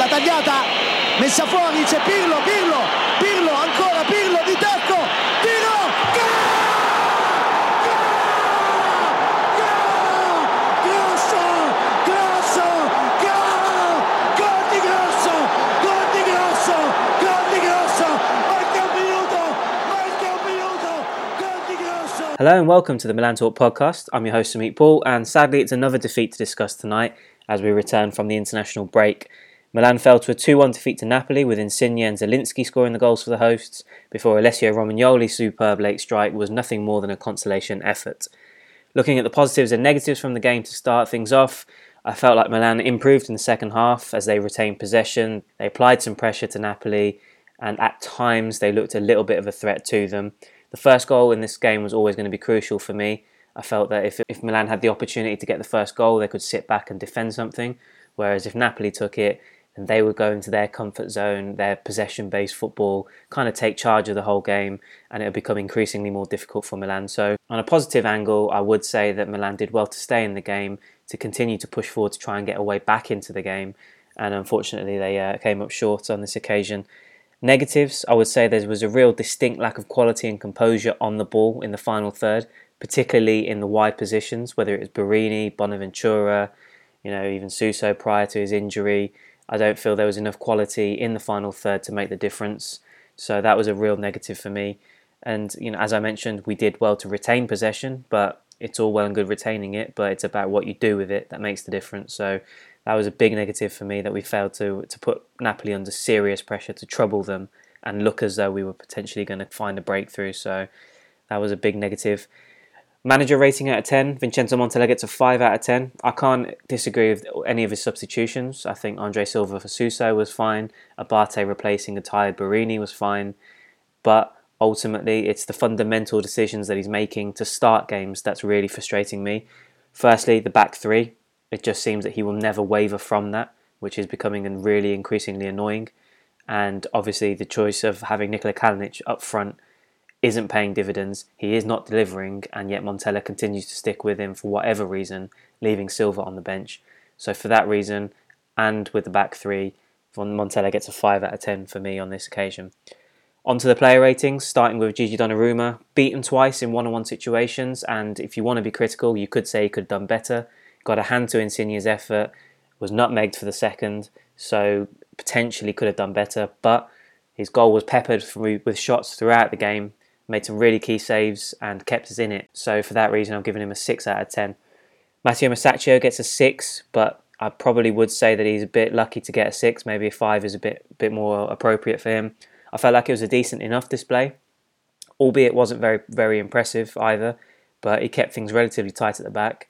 La tagliata, messa fuori, c'è Pirlo, Pirlo, Pirlo, ancora Pirlo di tacco, tiro, gol! Hello and welcome to the Milan Talk podcast. I'm your host Amit Paul, and sadly, it's another defeat to discuss tonight as we return from the international break. Milan fell to a 2 1 defeat to Napoli with Insigne and Zielinski scoring the goals for the hosts, before Alessio Romagnoli's superb late strike was nothing more than a consolation effort. Looking at the positives and negatives from the game to start things off, I felt like Milan improved in the second half as they retained possession, they applied some pressure to Napoli, and at times they looked a little bit of a threat to them. The first goal in this game was always going to be crucial for me. I felt that if, if Milan had the opportunity to get the first goal, they could sit back and defend something. Whereas if Napoli took it, then they would go into their comfort zone, their possession based football, kind of take charge of the whole game, and it would become increasingly more difficult for Milan. So, on a positive angle, I would say that Milan did well to stay in the game, to continue to push forward to try and get a way back into the game, and unfortunately, they uh, came up short on this occasion. Negatives, I would say there was a real distinct lack of quality and composure on the ball in the final third, particularly in the wide positions, whether it was Borini, Bonaventura, you know, even Suso prior to his injury. I don't feel there was enough quality in the final third to make the difference. So that was a real negative for me. And you know, as I mentioned, we did well to retain possession, but it's all well and good retaining it, but it's about what you do with it that makes the difference. So that was a big negative for me that we failed to to put Napoli under serious pressure to trouble them and look as though we were potentially going to find a breakthrough. So that was a big negative. Manager rating out of 10, Vincenzo Montella gets a 5 out of 10. I can't disagree with any of his substitutions. I think Andre Silva for Suso was fine. Abate replacing a tired Borini was fine. But ultimately, it's the fundamental decisions that he's making to start games that's really frustrating me. Firstly, the back three. It just seems that he will never waver from that, which is becoming really increasingly annoying. And obviously, the choice of having Nikola Kalinic up front isn't paying dividends. He is not delivering, and yet Montella continues to stick with him for whatever reason, leaving Silva on the bench. So for that reason, and with the back three, Montella gets a five out of ten for me on this occasion. On to the player ratings, starting with Gigi Donnarumma, beaten twice in one-on-one situations, and if you want to be critical, you could say he could have done better. Got a hand to Insigne's effort, was nutmegged for the second, so potentially could have done better, but his goal was peppered with shots throughout the game, made some really key saves and kept us in it. So for that reason, I'm giving him a 6 out of 10. Matteo Musacchio gets a 6, but I probably would say that he's a bit lucky to get a 6. Maybe a 5 is a bit, bit more appropriate for him. I felt like it was a decent enough display, albeit wasn't very, very impressive either, but he kept things relatively tight at the back.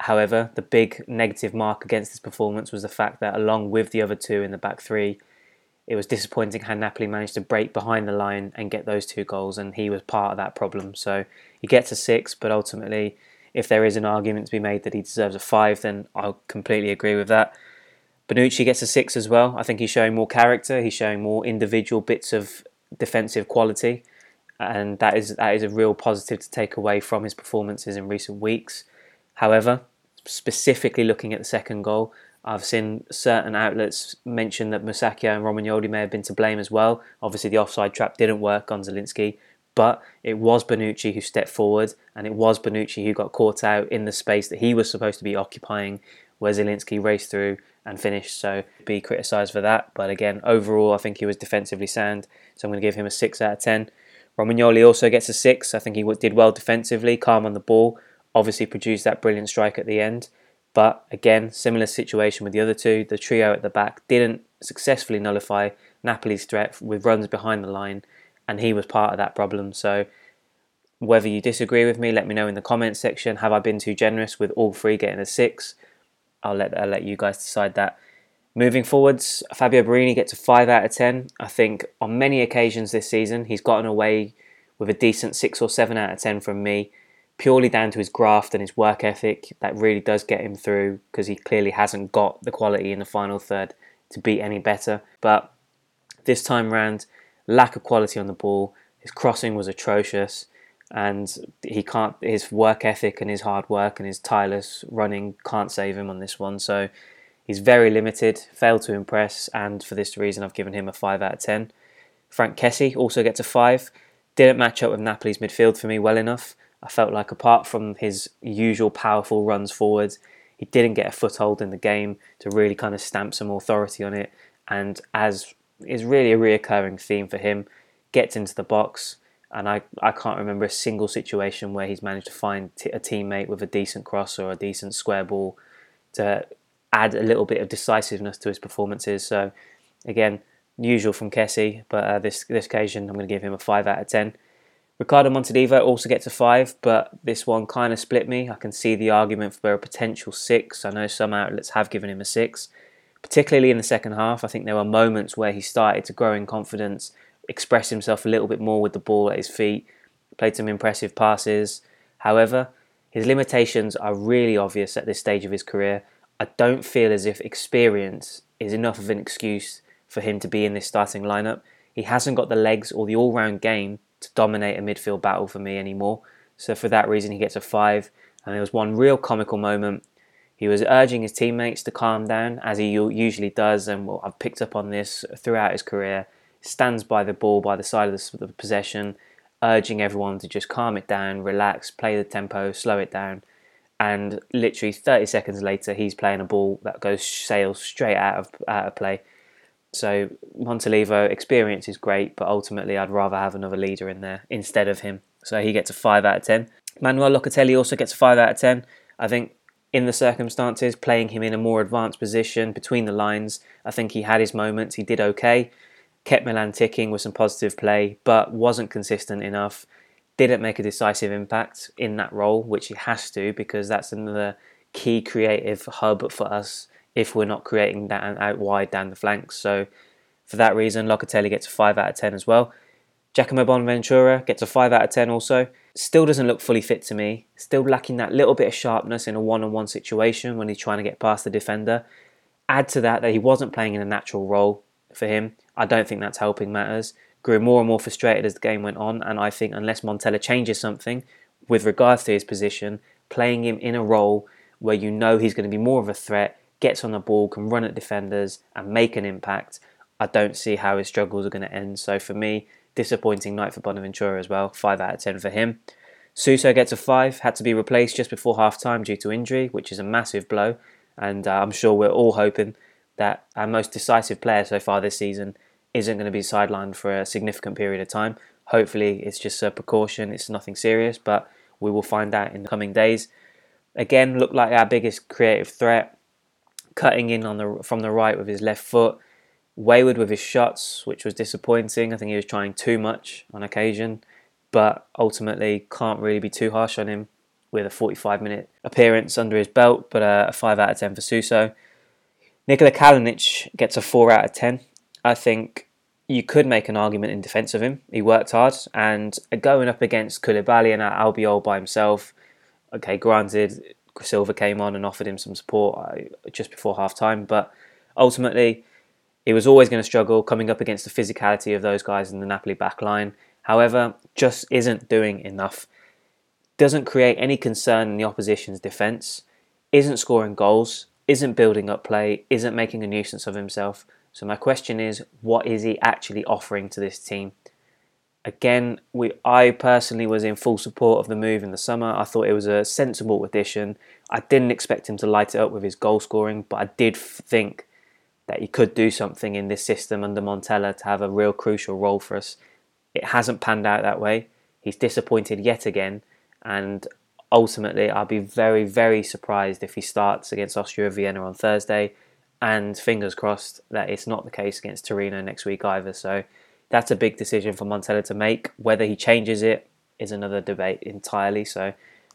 However, the big negative mark against this performance was the fact that, along with the other two in the back three, it was disappointing how Napoli managed to break behind the line and get those two goals, and he was part of that problem. So he gets a six, but ultimately, if there is an argument to be made that he deserves a five, then I'll completely agree with that. Bonucci gets a six as well. I think he's showing more character. He's showing more individual bits of defensive quality, and that is that is a real positive to take away from his performances in recent weeks. However, specifically looking at the second goal, I've seen certain outlets mention that Musacchio and Romagnoli may have been to blame as well. Obviously, the offside trap didn't work on Zielinski, but it was Bonucci who stepped forward, and it was Bonucci who got caught out in the space that he was supposed to be occupying, where Zielinski raced through and finished. So, be criticised for that. But again, overall, I think he was defensively sound, so I'm going to give him a 6 out of 10. Romagnoli also gets a 6. I think he did well defensively, calm on the ball, obviously produced that brilliant strike at the end. But again, similar situation with the other two. The trio at the back didn't successfully nullify Napoli's threat with runs behind the line, and he was part of that problem. So, whether you disagree with me, let me know in the comments section. Have I been too generous with all three getting a six? I'll let I'll let you guys decide that. Moving forwards, Fabio Borini gets a five out of ten. I think on many occasions this season he's gotten away with a decent six or seven out of ten from me purely down to his graft and his work ethic that really does get him through because he clearly hasn't got the quality in the final third to beat any better. But this time round, lack of quality on the ball, his crossing was atrocious, and he can't. His work ethic and his hard work and his tireless running can't save him on this one. So He's very limited, failed to impress, and for this reason, I've given him a 5 out of 10. Frank Kessie also gets a 5. Didn't match up with Napoli's midfield for me well enough. I felt like, apart from his usual powerful runs forwards, he didn't get a foothold in the game to really kind of stamp some authority on it. And as is really a reoccurring theme for him, gets into the box, and I, I can't remember a single situation where he's managed to find t- a teammate with a decent cross or a decent square ball to add a little bit of decisiveness to his performances. So, again, usual from Kessie, but uh, this this occasion I'm going to give him a five out of ten. Ricardo Montolivo also gets a five, but this one kind of split me. I can see the argument for a potential six. I know some outlets have given him a six, particularly in the second half. I think there were moments where he started to grow in confidence, express himself a little bit more with the ball at his feet, played some impressive passes. However, his limitations are really obvious at this stage of his career. I don't feel as if experience is enough of an excuse for him to be in this starting lineup. He hasn't got the legs or the all round game to dominate a midfield battle for me anymore. So for that reason, he gets a five. And there was one real comical moment. He was urging his teammates to calm down, as he usually does, and well, I've picked up on this throughout his career. Stands by the ball, by the side of the, the possession, urging everyone to just calm it down, relax, play the tempo, slow it down and literally 30 seconds later he's playing a ball that goes sails straight out of out of play. So Montolivo experience is great, but ultimately I'd rather have another leader in there instead of him. So he gets a five out of ten. Manuel Locatelli also gets a five out of ten. I think in the circumstances, playing him in a more advanced position between the lines, I think he had his moments. He did okay, kept Milan ticking with some positive play, but wasn't consistent enough didn't make a decisive impact in that role, which he has to because that's another key creative hub for us if we're not creating that out wide down the flanks. So for that reason, Locatelli gets a 5 out of 10 as well. Giacomo Bonaventura gets a 5 out of 10 also. Still doesn't look fully fit to me. Still lacking that little bit of sharpness in a one on one situation when he's trying to get past the defender. Add to that that he wasn't playing in a natural role for him. I don't think that's helping matters grew more and more frustrated as the game went on. And I think unless Montella changes something with regards to his position, playing him in a role where you know he's going to be more of a threat, gets on the ball, can run at defenders, and make an impact, I don't see how his struggles are going to end. So for me, disappointing night for Bonaventura as well. 5 out of 10 for him. Suso gets a 5, had to be replaced just before half time due to injury, which is a massive blow. And uh, I'm sure we're all hoping that our most decisive player so far this season isn't going to be sidelined for a significant period of time. Hopefully, it's just a precaution, it's nothing serious, but we will find out in the coming days. Again, looked like our biggest creative threat, cutting in on the from the right with his left foot, wayward with his shots, which was disappointing. I think he was trying too much on occasion, but ultimately can't really be too harsh on him with a 45 minute appearance under his belt, but a 5 out of 10 for Suso. Nikola Kalinic gets a 4 out of 10. I think you could make an argument in defence of him. He worked hard, and going up against Koulibaly and Albiol by himself, okay, granted, Silva came on and offered him some support uh, just before half time, but ultimately, he was always going to struggle coming up against the physicality of those guys in the Napoli back line. However, just isn't doing enough. Doesn't create any concern in the opposition's defence, isn't scoring goals, isn't building up play, isn't making a nuisance of himself. So my question is, what is he actually offering to this team? Again, we I personally was in full support of the move in the summer. I thought it was a sensible addition. I didn't expect him to light it up with his goal scoring, but I did think that he could do something in this system under Montella to have a real crucial role for us. It hasn't panned out that way. He's disappointed yet again, and ultimately, I'll be very, very surprised if he starts against Austria Vienna on Thursday and fingers crossed that it's not the case against Torino next week either. So that's a big decision for Montella to make. Whether he changes it is another debate entirely. So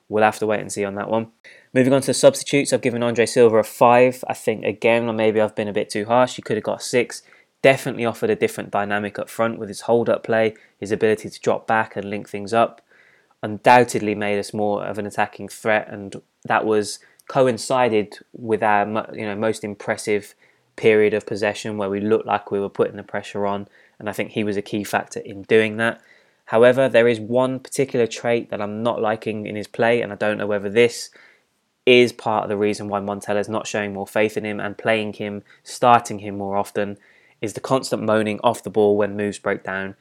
we'll have to wait and see on that one. Moving on to the substitutes, I've given Andre Silva a five. I think again, or maybe I've been a bit too harsh. He could have got a six. Definitely offered a different dynamic up front with his hold up play, his ability to drop back and link things up. Undoubtedly made us more of an attacking threat, and that was coincided with our you know most impressive period of possession where we looked like we were putting the pressure on, and I think he was a key factor in doing that. However, there is one particular trait that I'm not liking in his play, and I don't know whether this is part of the reason why Montella is not showing more faith in him and playing him, starting him more often, is the constant moaning off the ball when moves break down.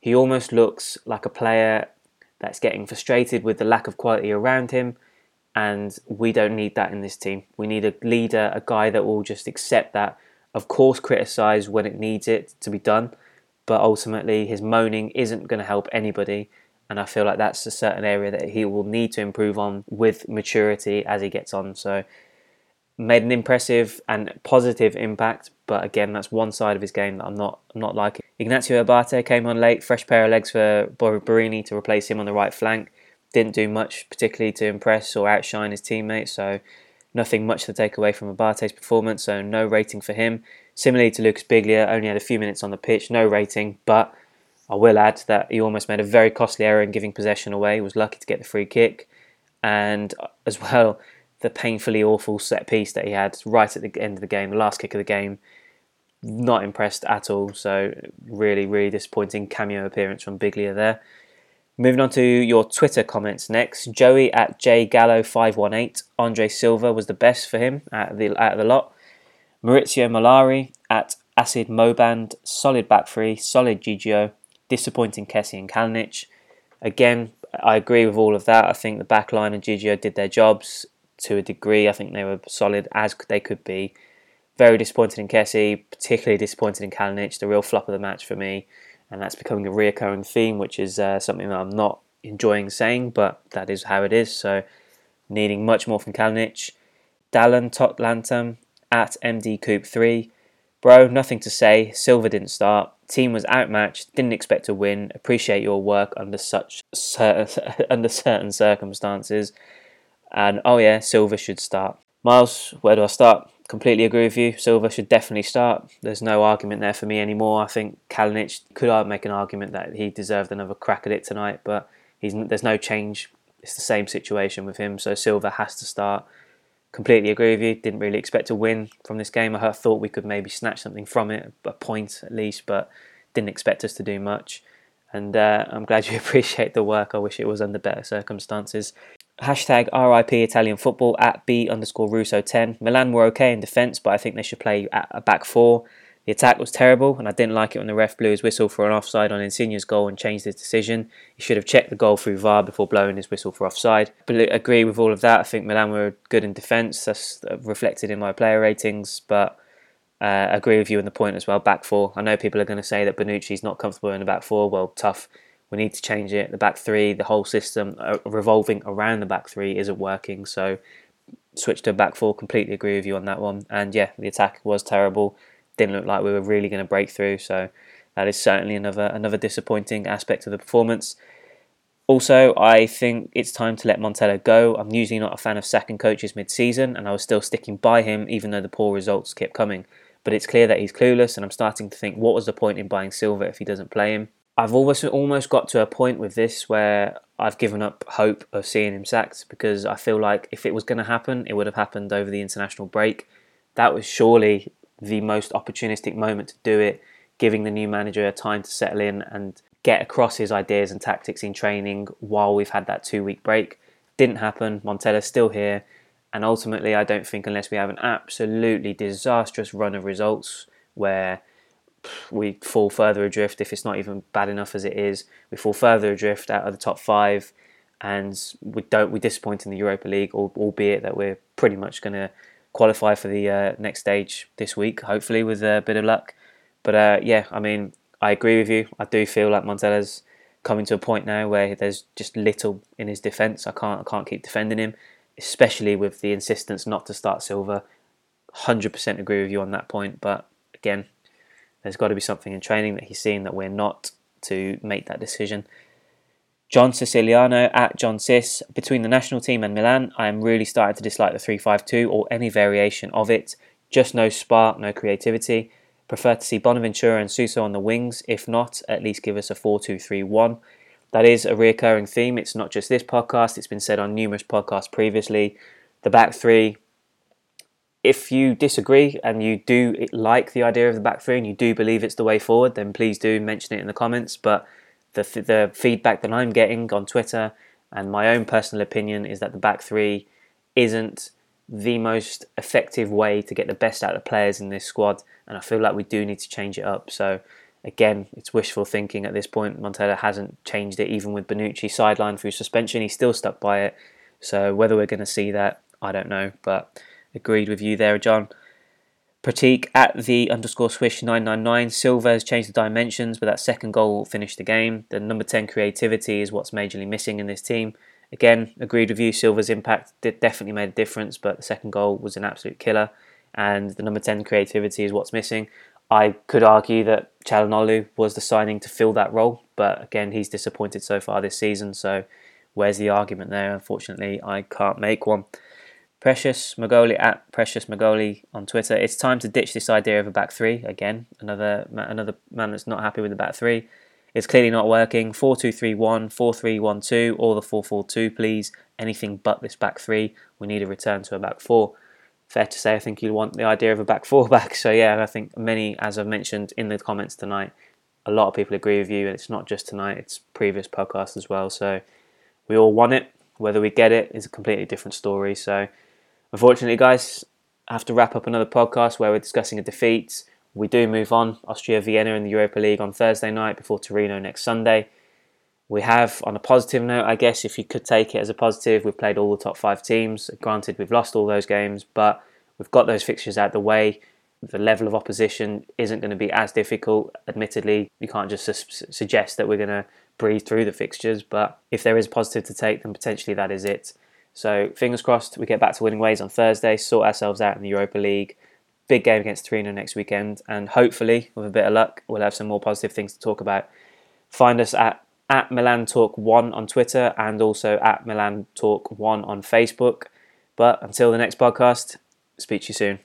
He almost looks like a player that's getting frustrated with the lack of quality around him, and we don't need that in this team. We need a leader, a guy that will just accept that, of course, criticise when it needs it to be done, but ultimately his moaning isn't going to help anybody and I feel like that's a certain area that he will need to improve on with maturity as he gets on. So made an impressive and positive impact, but again, that's one side of his game that I'm not I'm not liking. Ignacio Abate came on late, fresh pair of legs for Borini to replace him on the right flank. Didn't do much particularly to impress or outshine his teammates, so nothing much to take away from Abate's performance. So no rating for him. Similarly to Lucas Biglia, only had a few minutes on the pitch, no rating, but I will add that he almost made a very costly error in giving possession away. Was lucky to get the free kick, and as well the painfully awful set piece that he had right at the end of the game, the last kick of the game. Not impressed at all. So really, really disappointing cameo appearance from Biglia there. Moving on to your Twitter comments next. Joey at jgallo518. Andre Silva was the best for him at the at the lot. Maurizio Malari at Acid Moband. Solid back three. Solid Gigio disappointing Kessie and Kalinic. Again, I agree with all of that. I think the backline and Gigio did their jobs to a degree. I think they were solid as they could be. Very disappointed in Kessie, particularly disappointed in Kalinic, the real flop of the match for me. And that's becoming a reoccurring theme, which is uh, something that I'm not enjoying saying, but that is how it is. So, needing much more from Kalinic. Dallin Totlantam at MD Coop 3. Bro, nothing to say. Silva didn't start. Team was outmatched. Didn't expect to win. Appreciate your work under such under certain circumstances. And oh yeah, Silva should start. Miles, where do I start? Completely agree with you. Silva should definitely start. There's no argument there for me anymore. I think Kalinic could make an argument that he deserved another crack at it tonight, but he's there's no change. It's the same situation with him. So Silva has to start completely agree with you. Didn't really expect to win from this game. I thought we could maybe snatch something from it, a point at least, but didn't expect us to do much. And uh, I'm glad you appreciate the work. I wish it was under better circumstances. Hashtag RIP Italian football at B underscore Russo 10. Milan were okay in defence, but I think they should play at a back four. The attack was terrible, and I didn't like it when the ref blew his whistle for an offside on Insigne's goal and changed his decision. He should have checked the goal through VAR before blowing his whistle for offside. But I agree with all of that. I think Milan were good in defence. That's reflected in my player ratings, but uh, I agree with you on the point as well. Back four. I know people are going to say that Bonucci's not comfortable in the back four. Well, tough. We need to change it. The back three, the whole system uh, revolving around the back three isn't working. So switch to back four. Completely agree with you on that one. And yeah, the attack was terrible didn't look like we were really going to break through. So that is certainly another another disappointing aspect of the performance. Also, I think it's time to let Montella go. I'm usually not a fan of sacking coaches mid-season, and I was still sticking by him even though the poor results kept coming. But it's clear that he's clueless, and I'm starting to think, what was the point in buying Silva if he doesn't play him? I've almost almost got to a point with this where I've given up hope of seeing him sacked because I feel like if it was going to happen, it would have happened over the international break. That was surely the most opportunistic moment to do it, giving the new manager a time to settle in and get across his ideas and tactics in training while we've had that two week break. Didn't happen. Montella's still here. And ultimately, I don't think unless we have an absolutely disastrous run of results where we fall further adrift, if it's not even bad enough as it is, we fall further adrift out of the top five, and we don't we disappoint in the Europa League, albeit that we're pretty much going to qualify for the uh, next stage this week, hopefully with a bit of luck. But uh, yeah, I mean, I agree with you. I do feel like Montella's coming to a point now where there's just little in his defence. I can't I can't keep defending him, especially with the insistence not to start Silva. Hundred percent agree with you on that point. But again, there's got to be something in training that he's seen that we're not to make that decision. John Siciliano at John Sis. Between the national team and Milan, I am really starting to dislike the 352 or any variation of it. Just no spark, no creativity. Prefer to see Bonaventura and Suso on the wings. If not, at least give us a 4 2 3 1. That is a recurring theme. It's not just this podcast, it's been said on numerous podcasts previously. The back three, if you disagree and you do like the idea of the back three and you do believe it's the way forward, then please do mention it in the comments. But the, the feedback that I'm getting on Twitter and my own personal opinion is that the back three isn't the most effective way to get the best out of the players in this squad, and I feel like we do need to change it up. So again, it's wishful thinking at this point. Montella hasn't changed it, even with Bonucci sidelined through suspension. He's still stuck by it. So whether we're going to see that, I don't know. But agreed with you there, John. Pratik at the underscore swish 999. Silva has changed the dimensions, but that second goal finished the game. The number 10 creativity is what's majorly missing in this team. Again, agreed with you. Silva's impact definitely made a difference, but the second goal was an absolute killer. And the number 10 creativity is what's missing. I could argue that Calhanoglu was the signing to fill that role, but again, he's disappointed so far this season. So, where's the argument there? Unfortunately, I can't make one. Precious Magoli at Precious Magoli on Twitter. It's time to ditch this idea of a back three again. Another another man that's not happy with the back three. It's clearly not working. 4 2 3 1, 4 3 1 2, or the 4 4 2, please. Anything but this back three. We need a return to a back four. Fair to say, I think you want the idea of a back four back. So, yeah, I think many, as I've mentioned in the comments tonight, a lot of people agree with you. And it's not just tonight, it's previous podcasts as well. So, we all want it. Whether we get it is a completely different story. So, Unfortunately, guys, I have to wrap up another podcast where we're discussing a defeat. We do move on. Austria Vienna in the Europa League on Thursday night before Torino next Sunday. We have, on a positive note, I guess, if you could take it as a positive, we've played all the top five teams. Granted, we've lost all those games, but we've got those fixtures out the way. The level of opposition isn't going to be as difficult. Admittedly, you can't just su- suggest that we're going to breathe through the fixtures, but if there is a positive to take, then potentially that is it. So fingers crossed we get back to winning ways on Thursday, sort ourselves out in the Europa League. Big game against Torino next weekend, and hopefully, with a bit of luck, we'll have some more positive things to talk about. Find us at at Milan Talk One on Twitter and also at Milan Talk One on Facebook. But until the next podcast, speak to you soon.